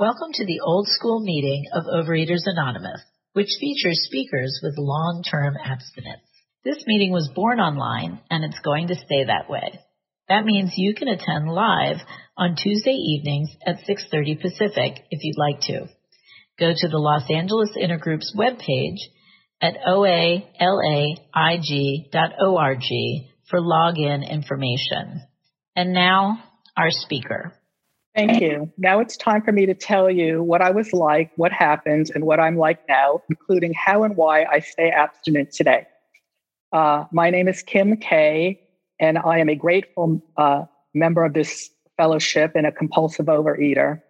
Welcome to the old school meeting of Overeaters Anonymous, which features speakers with long term abstinence. This meeting was born online and it's going to stay that way. That means you can attend live on Tuesday evenings at 6:30 Pacific if you'd like to. Go to the Los Angeles Intergroup's webpage at oalaig.org for login information. And now, our speaker. Thank you. Now it's time for me to tell you what I was like, what happened, and what I'm like now, including how and why I stay abstinent today. Uh, my name is Kim Kay, and I am a grateful uh, member of this fellowship and a compulsive overeater.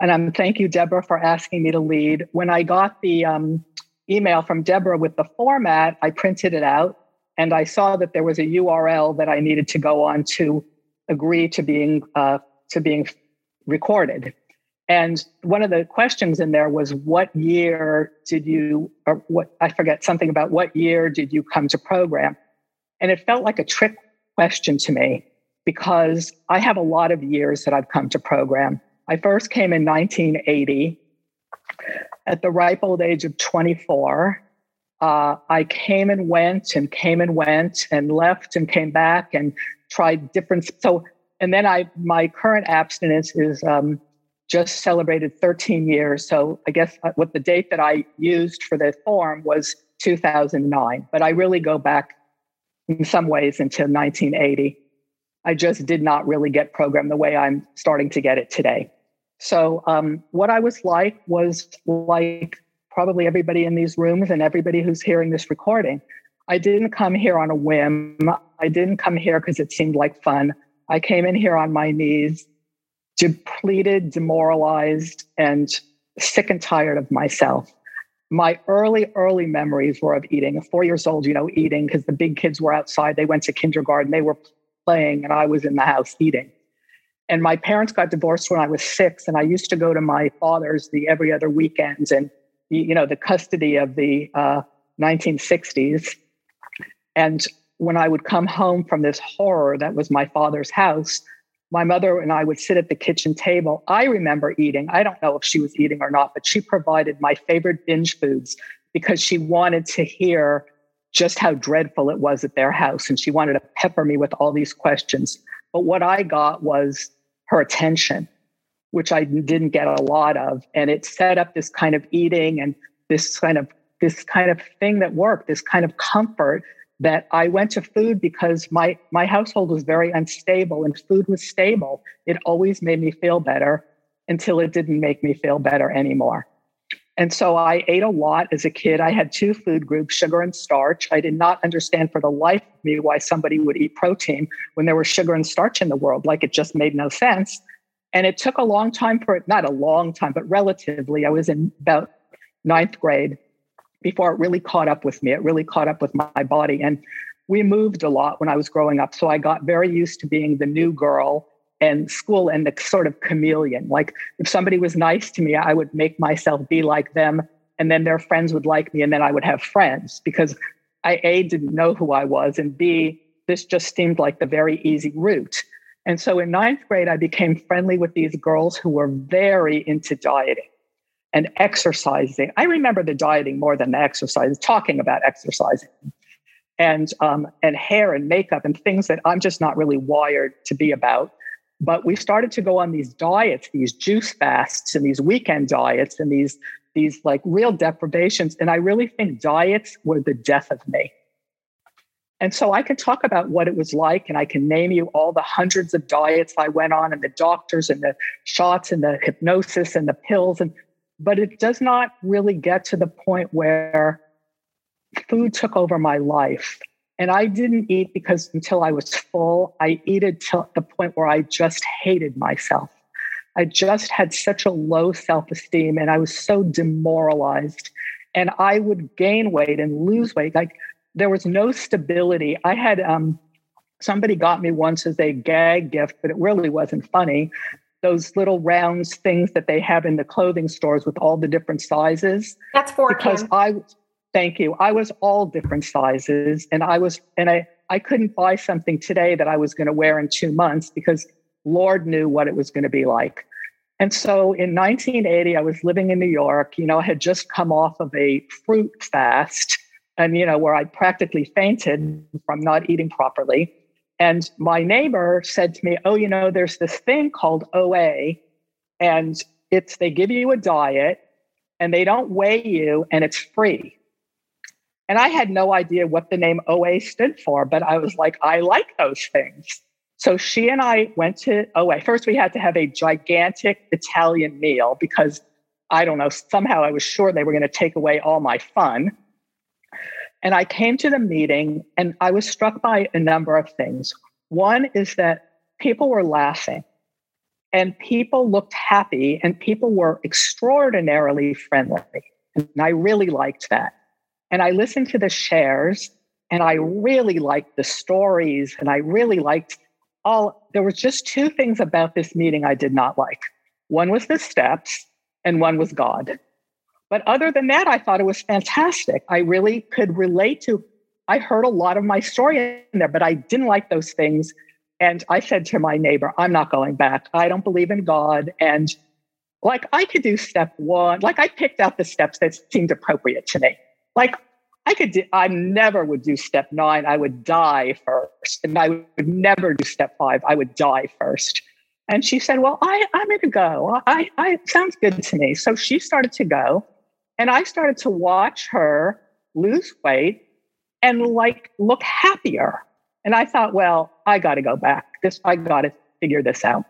And I'm thank you, Deborah, for asking me to lead. When I got the um, email from Deborah with the format, I printed it out and I saw that there was a URL that I needed to go on to agree to being uh, to being recorded. And one of the questions in there was, what year did you, or what, I forget something about what year did you come to program? And it felt like a trick question to me because I have a lot of years that I've come to program. I first came in 1980 at the ripe old age of 24. Uh, I came and went and came and went and left and came back and tried different. So and then I my current abstinence is um, just celebrated 13 years. So I guess uh, what the date that I used for the form was 2009, but I really go back in some ways until 1980. I just did not really get programmed the way I'm starting to get it today. So um, what I was like was like probably everybody in these rooms and everybody who's hearing this recording. I didn't come here on a whim. I didn't come here because it seemed like fun. I came in here on my knees, depleted, demoralized, and sick and tired of myself. My early, early memories were of eating. At four years old, you know, eating because the big kids were outside. They went to kindergarten, they were playing, and I was in the house eating. And my parents got divorced when I was six, and I used to go to my father's the every other weekends, and you know, the custody of the uh, 1960s. And when I would come home from this horror that was my father's house, my mother and I would sit at the kitchen table. I remember eating. I don't know if she was eating or not, but she provided my favorite binge foods because she wanted to hear just how dreadful it was at their house. And she wanted to pepper me with all these questions. But what I got was her attention, which I didn't get a lot of. And it set up this kind of eating and this kind of this kind of thing that worked, this kind of comfort that I went to food because my my household was very unstable and food was stable. It always made me feel better until it didn't make me feel better anymore. And so I ate a lot as a kid. I had two food groups, sugar and starch. I did not understand for the life of me why somebody would eat protein when there was sugar and starch in the world. Like it just made no sense. And it took a long time for it, not a long time, but relatively. I was in about ninth grade before it really caught up with me. It really caught up with my body. And we moved a lot when I was growing up. So I got very used to being the new girl and school and the sort of chameleon. Like if somebody was nice to me, I would make myself be like them. And then their friends would like me. And then I would have friends because I, A, didn't know who I was. And B, this just seemed like the very easy route. And so in ninth grade, I became friendly with these girls who were very into dieting and exercising. I remember the dieting more than the exercise, talking about exercising and um, and hair and makeup and things that I'm just not really wired to be about. But we started to go on these diets, these juice fasts and these weekend diets and these these like real deprivations. And I really think diets were the death of me. And so I can talk about what it was like, and I can name you all the hundreds of diets I went on, and the doctors, and the shots, and the hypnosis, and the pills. And but it does not really get to the point where food took over my life. And I didn't eat because until I was full, I ate to the point where I just hated myself. I just had such a low self esteem and I was so demoralized. And I would gain weight and lose weight. Like there was no stability. I had um, somebody got me once as a gag gift, but it really wasn't funny those little round things that they have in the clothing stores with all the different sizes. That's for because Kim. I thank you. I was all different sizes and I was and I I couldn't buy something today that I was going to wear in 2 months because Lord knew what it was going to be like. And so in 1980, I was living in New York. You know, I had just come off of a fruit fast and, you know, where I practically fainted from not eating properly. And my neighbor said to me, Oh, you know, there's this thing called OA, and it's they give you a diet and they don't weigh you and it's free. And I had no idea what the name OA stood for, but I was like, I like those things. So she and I went to OA. First, we had to have a gigantic Italian meal because I don't know, somehow I was sure they were going to take away all my fun. And I came to the meeting and I was struck by a number of things. One is that people were laughing and people looked happy and people were extraordinarily friendly. And I really liked that. And I listened to the shares and I really liked the stories and I really liked all. There were just two things about this meeting I did not like. One was the steps and one was God. But other than that, I thought it was fantastic. I really could relate to, I heard a lot of my story in there, but I didn't like those things. And I said to my neighbor, I'm not going back. I don't believe in God. And like I could do step one, like I picked out the steps that seemed appropriate to me. Like I could do, I never would do step nine. I would die first. And I would never do step five. I would die first. And she said, Well, I, I'm going to go. I, I, sounds good to me. So she started to go. And I started to watch her lose weight and like look happier. And I thought, well, I got to go back. This, I got to figure this out.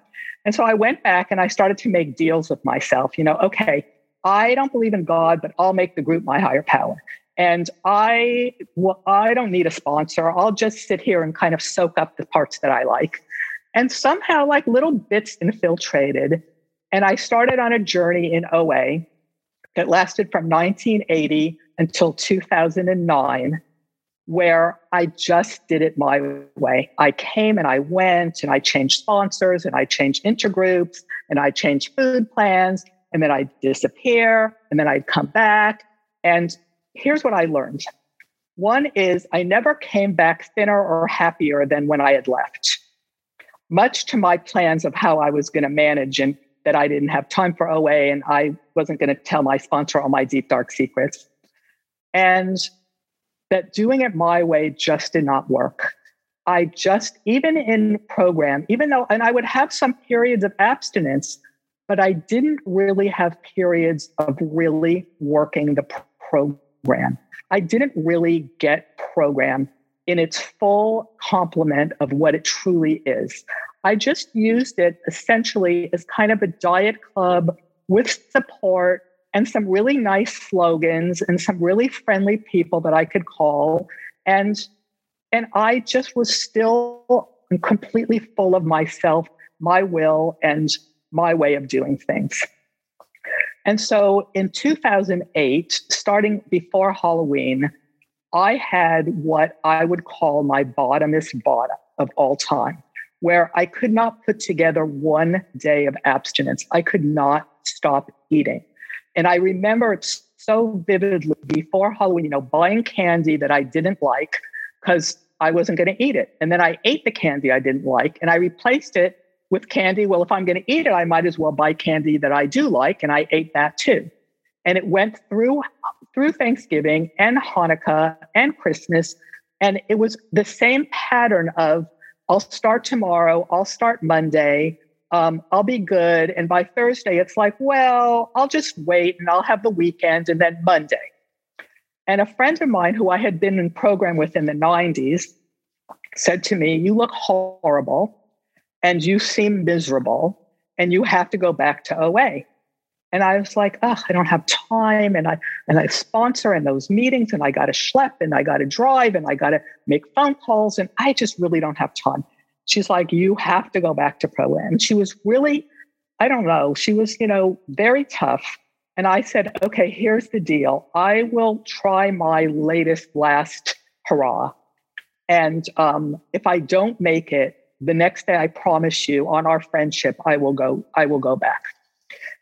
And so I went back and I started to make deals with myself. You know, okay, I don't believe in God, but I'll make the group my higher power. And I, well, I don't need a sponsor. I'll just sit here and kind of soak up the parts that I like. And somehow, like little bits infiltrated. And I started on a journey in OA that lasted from 1980 until 2009 where I just did it my way. I came and I went and I changed sponsors and I changed intergroups and I changed food plans and then I'd disappear and then I'd come back. And here's what I learned. One is I never came back thinner or happier than when I had left, much to my plans of how I was going to manage and that I didn't have time for OA and I wasn't going to tell my sponsor all my deep, dark secrets. And that doing it my way just did not work. I just, even in program, even though, and I would have some periods of abstinence, but I didn't really have periods of really working the program. I didn't really get program in its full complement of what it truly is. I just used it essentially as kind of a diet club with support and some really nice slogans and some really friendly people that I could call. And and I just was still completely full of myself, my will, and my way of doing things. And so in 2008, starting before Halloween, I had what I would call my bottomest bottom of all time, where I could not put together one day of abstinence. I could not stop eating. And I remember it so vividly before Halloween, you know, buying candy that I didn't like because I wasn't going to eat it. And then I ate the candy I didn't like and I replaced it with candy. Well, if I'm going to eat it, I might as well buy candy that I do like. And I ate that too. And it went through through Thanksgiving and Hanukkah and Christmas. And it was the same pattern of I'll start tomorrow, I'll start Monday, um, I'll be good. And by Thursday, it's like, well, I'll just wait and I'll have the weekend and then Monday. And a friend of mine who I had been in program with in the 90s said to me, You look horrible and you seem miserable and you have to go back to OA. And I was like, oh, I don't have time. And I and I sponsor in those meetings and I gotta schlep and I gotta drive and I gotta make phone calls. And I just really don't have time she's like, you have to go back to pro am. She was really, I don't know, she was, you know, very tough. And I said, okay, here's the deal. I will try my latest last hurrah. And um, if I don't make it, the next day I promise you on our friendship, I will go, I will go back.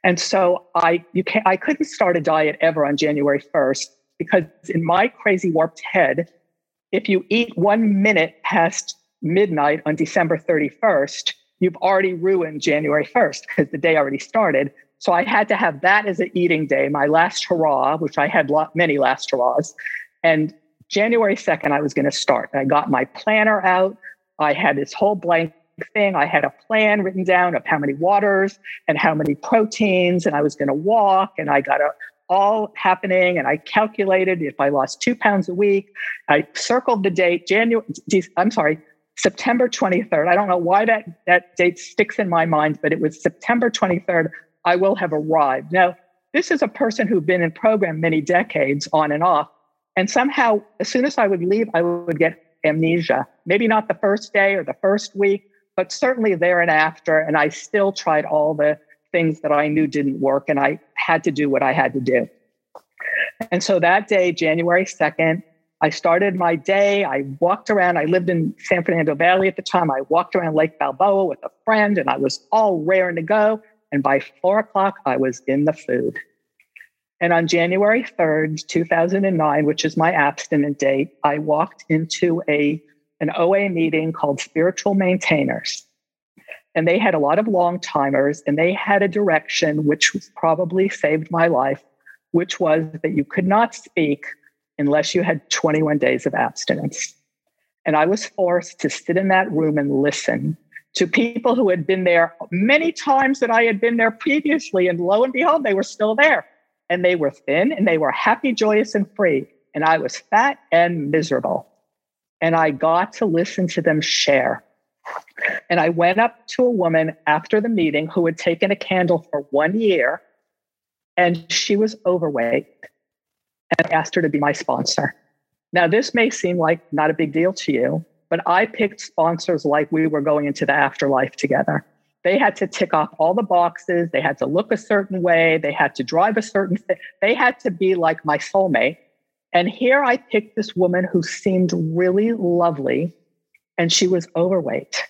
And so I you can I couldn't start a diet ever on January 1st because in my crazy warped head, if you eat one minute past midnight on December 31st, you've already ruined January 1st because the day already started. So I had to have that as an eating day, my last hurrah, which I had lot, many last hurrahs. And January 2nd, I was going to start. I got my planner out. I had this whole blank thing. I had a plan written down of how many waters and how many proteins, and I was going to walk, and I got a, all happening. And I calculated if I lost two pounds a week. I circled the date, January, I'm sorry, September 23rd. I don't know why that, that date sticks in my mind, but it was September 23rd. I will have arrived. Now, this is a person who'd been in program many decades on and off. And somehow, as soon as I would leave, I would get amnesia. Maybe not the first day or the first week, but certainly there and after. And I still tried all the things that I knew didn't work, and I had to do what I had to do. And so that day, January 2nd, I started my day. I walked around. I lived in San Fernando Valley at the time. I walked around Lake Balboa with a friend, and I was all raring to go. And by four o'clock, I was in the food. And on January 3rd, 2009, which is my abstinent date, I walked into a, an OA meeting called Spiritual Maintainers. And they had a lot of long timers, and they had a direction which probably saved my life, which was that you could not speak unless you had 21 days of abstinence. And I was forced to sit in that room and listen to people who had been there many times that I had been there previously. And lo and behold, they were still there and they were thin and they were happy, joyous, and free. And I was fat and miserable. And I got to listen to them share. And I went up to a woman after the meeting who had taken a candle for one year and she was overweight. And I asked her to be my sponsor. Now, this may seem like not a big deal to you, but I picked sponsors like we were going into the afterlife together. They had to tick off all the boxes. They had to look a certain way. They had to drive a certain thing. They had to be like my soulmate. And here I picked this woman who seemed really lovely and she was overweight.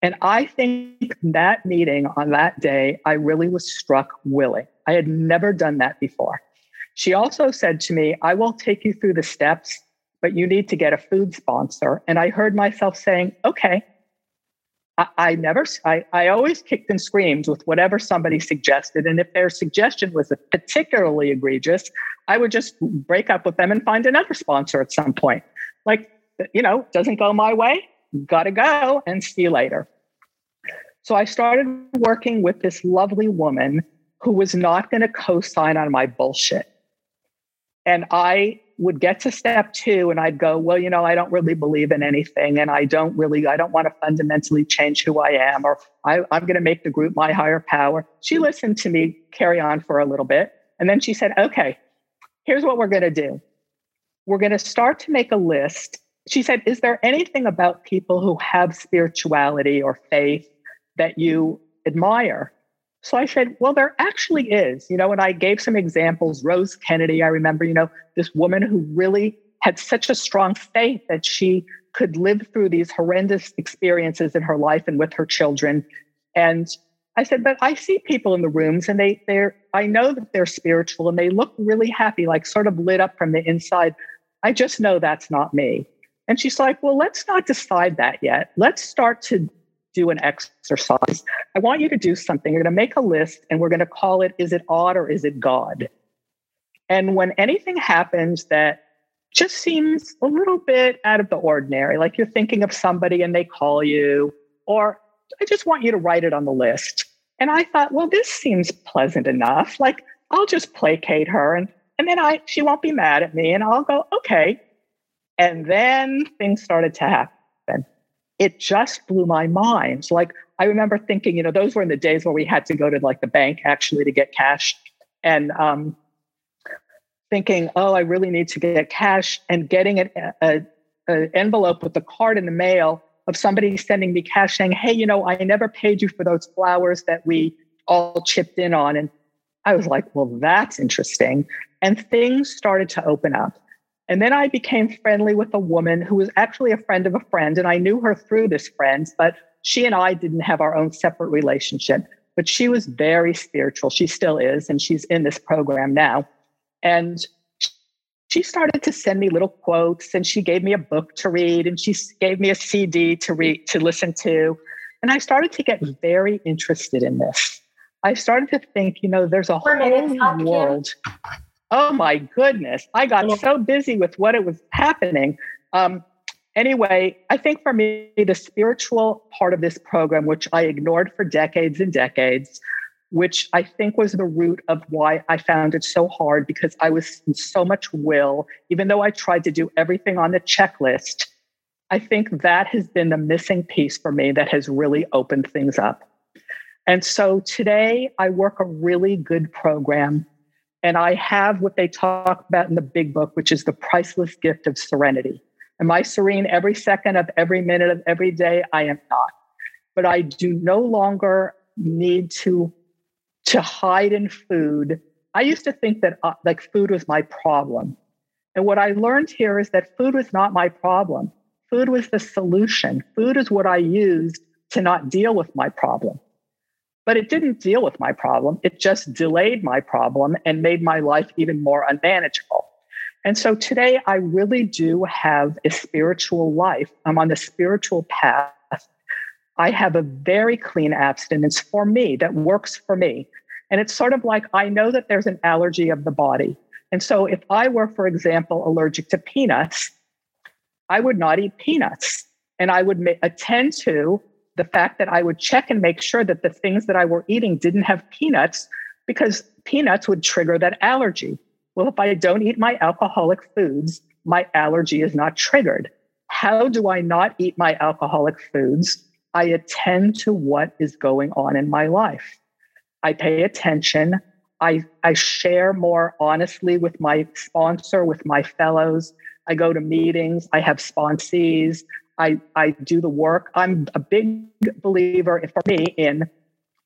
And I think that meeting on that day, I really was struck willing. I had never done that before. She also said to me, I will take you through the steps, but you need to get a food sponsor. And I heard myself saying, okay, I, never, I, I always kicked and screamed with whatever somebody suggested. And if their suggestion was particularly egregious, I would just break up with them and find another sponsor at some point. Like, you know, doesn't go my way, gotta go and see you later. So I started working with this lovely woman who was not going to co sign on my bullshit. And I would get to step two and I'd go, well, you know, I don't really believe in anything and I don't really, I don't want to fundamentally change who I am or I, I'm going to make the group my higher power. She listened to me carry on for a little bit. And then she said, okay, here's what we're going to do. We're going to start to make a list. She said, is there anything about people who have spirituality or faith that you admire? So I said, well, there actually is, you know, and I gave some examples. Rose Kennedy, I remember, you know, this woman who really had such a strong faith that she could live through these horrendous experiences in her life and with her children. And I said, but I see people in the rooms and they they're I know that they're spiritual and they look really happy, like sort of lit up from the inside. I just know that's not me. And she's like, well, let's not decide that yet. Let's start to do an exercise. I want you to do something. You're going to make a list and we're going to call it Is it odd or is it God? And when anything happens that just seems a little bit out of the ordinary, like you're thinking of somebody and they call you, or I just want you to write it on the list. And I thought, well, this seems pleasant enough. Like I'll just placate her and and then I she won't be mad at me and I'll go, okay. And then things started to happen it just blew my mind. Like I remember thinking, you know, those were in the days where we had to go to like the bank actually to get cash, and um, thinking, oh, I really need to get cash, and getting an a, a envelope with the card in the mail of somebody sending me cash saying, hey, you know, I never paid you for those flowers that we all chipped in on, and I was like, well, that's interesting, and things started to open up. And then I became friendly with a woman who was actually a friend of a friend. And I knew her through this friend, but she and I didn't have our own separate relationship. But she was very spiritual. She still is. And she's in this program now. And she started to send me little quotes and she gave me a book to read and she gave me a CD to read, to listen to. And I started to get very interested in this. I started to think, you know, there's a whole world. Oh my goodness. I got so busy with what it was happening. Um, anyway, I think for me, the spiritual part of this program, which I ignored for decades and decades, which I think was the root of why I found it so hard because I was in so much will, even though I tried to do everything on the checklist. I think that has been the missing piece for me that has really opened things up. And so today I work a really good program and I have what they talk about in the big book, which is the priceless gift of serenity. Am I serene every second of every minute of every day? I am not. But I do no longer need to to hide in food. I used to think that uh, like food was my problem. And what I learned here is that food was not my problem. Food was the solution. Food is what I used to not deal with my problem. But it didn't deal with my problem. It just delayed my problem and made my life even more unmanageable. And so today I really do have a spiritual life. I'm on the spiritual path. I have a very clean abstinence for me that works for me. And it's sort of like I know that there's an allergy of the body. And so if I were, for example, allergic to peanuts, I would not eat peanuts. And I would attend to the fact that I would check and make sure that the things that I were eating didn't have peanuts because peanuts would trigger that allergy. Well, if I don't eat my alcoholic foods, my allergy is not triggered. How do I not eat my alcoholic foods? I attend to what is going on in my life. I pay attention. I, I share more honestly with my sponsor, with my fellows. I go to meetings. I have sponsees. I, I do the work. I'm a big believer for me in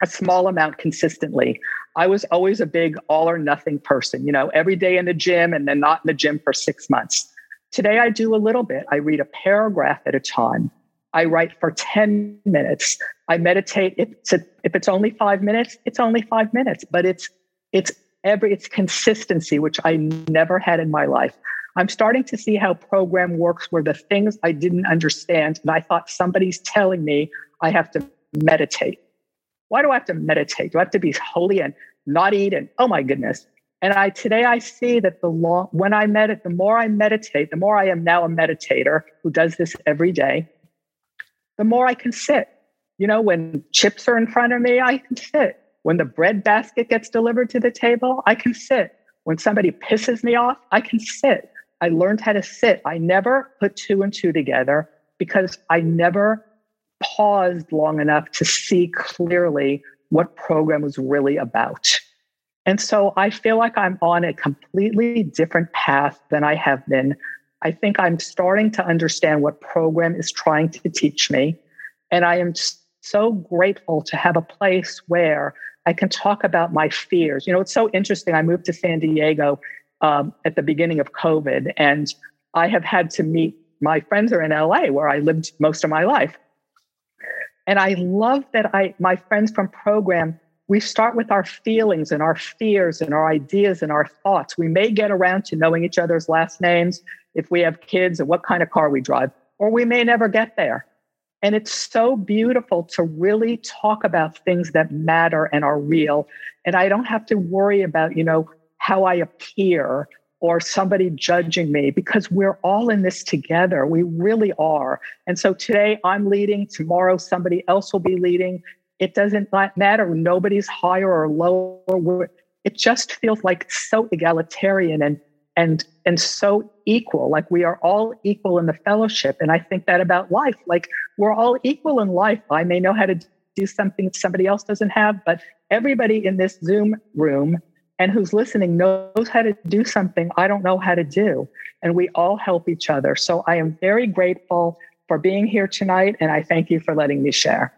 a small amount consistently. I was always a big all or nothing person, you know, every day in the gym and then not in the gym for six months. Today I do a little bit. I read a paragraph at a time. I write for 10 minutes. I meditate. If it's, a, if it's only five minutes, it's only five minutes, but it's, it's every, it's consistency, which I never had in my life. I'm starting to see how program works where the things I didn't understand and I thought somebody's telling me I have to meditate. Why do I have to meditate? Do I have to be holy and not eat? And oh my goodness. And I today I see that the law when I meditate, the more I meditate, the more I am now a meditator who does this every day, the more I can sit. You know, when chips are in front of me, I can sit. When the bread basket gets delivered to the table, I can sit. When somebody pisses me off, I can sit. I learned how to sit. I never put two and two together because I never paused long enough to see clearly what program was really about. And so I feel like I'm on a completely different path than I have been. I think I'm starting to understand what program is trying to teach me. And I am so grateful to have a place where I can talk about my fears. You know, it's so interesting. I moved to San Diego um, at the beginning of COVID. And I have had to meet my friends are in LA where I lived most of my life. And I love that I my friends from program, we start with our feelings and our fears and our ideas and our thoughts. We may get around to knowing each other's last names if we have kids and what kind of car we drive, or we may never get there. And it's so beautiful to really talk about things that matter and are real. And I don't have to worry about, you know, how I appear or somebody judging me because we're all in this together. We really are. And so today I'm leading, tomorrow somebody else will be leading. It doesn't matter. Nobody's higher or lower. It just feels like so egalitarian and and and so equal like we are all equal in the fellowship and i think that about life like we're all equal in life i may know how to do something that somebody else doesn't have but everybody in this zoom room and who's listening knows how to do something I don't know how to do. And we all help each other. So I am very grateful for being here tonight. And I thank you for letting me share.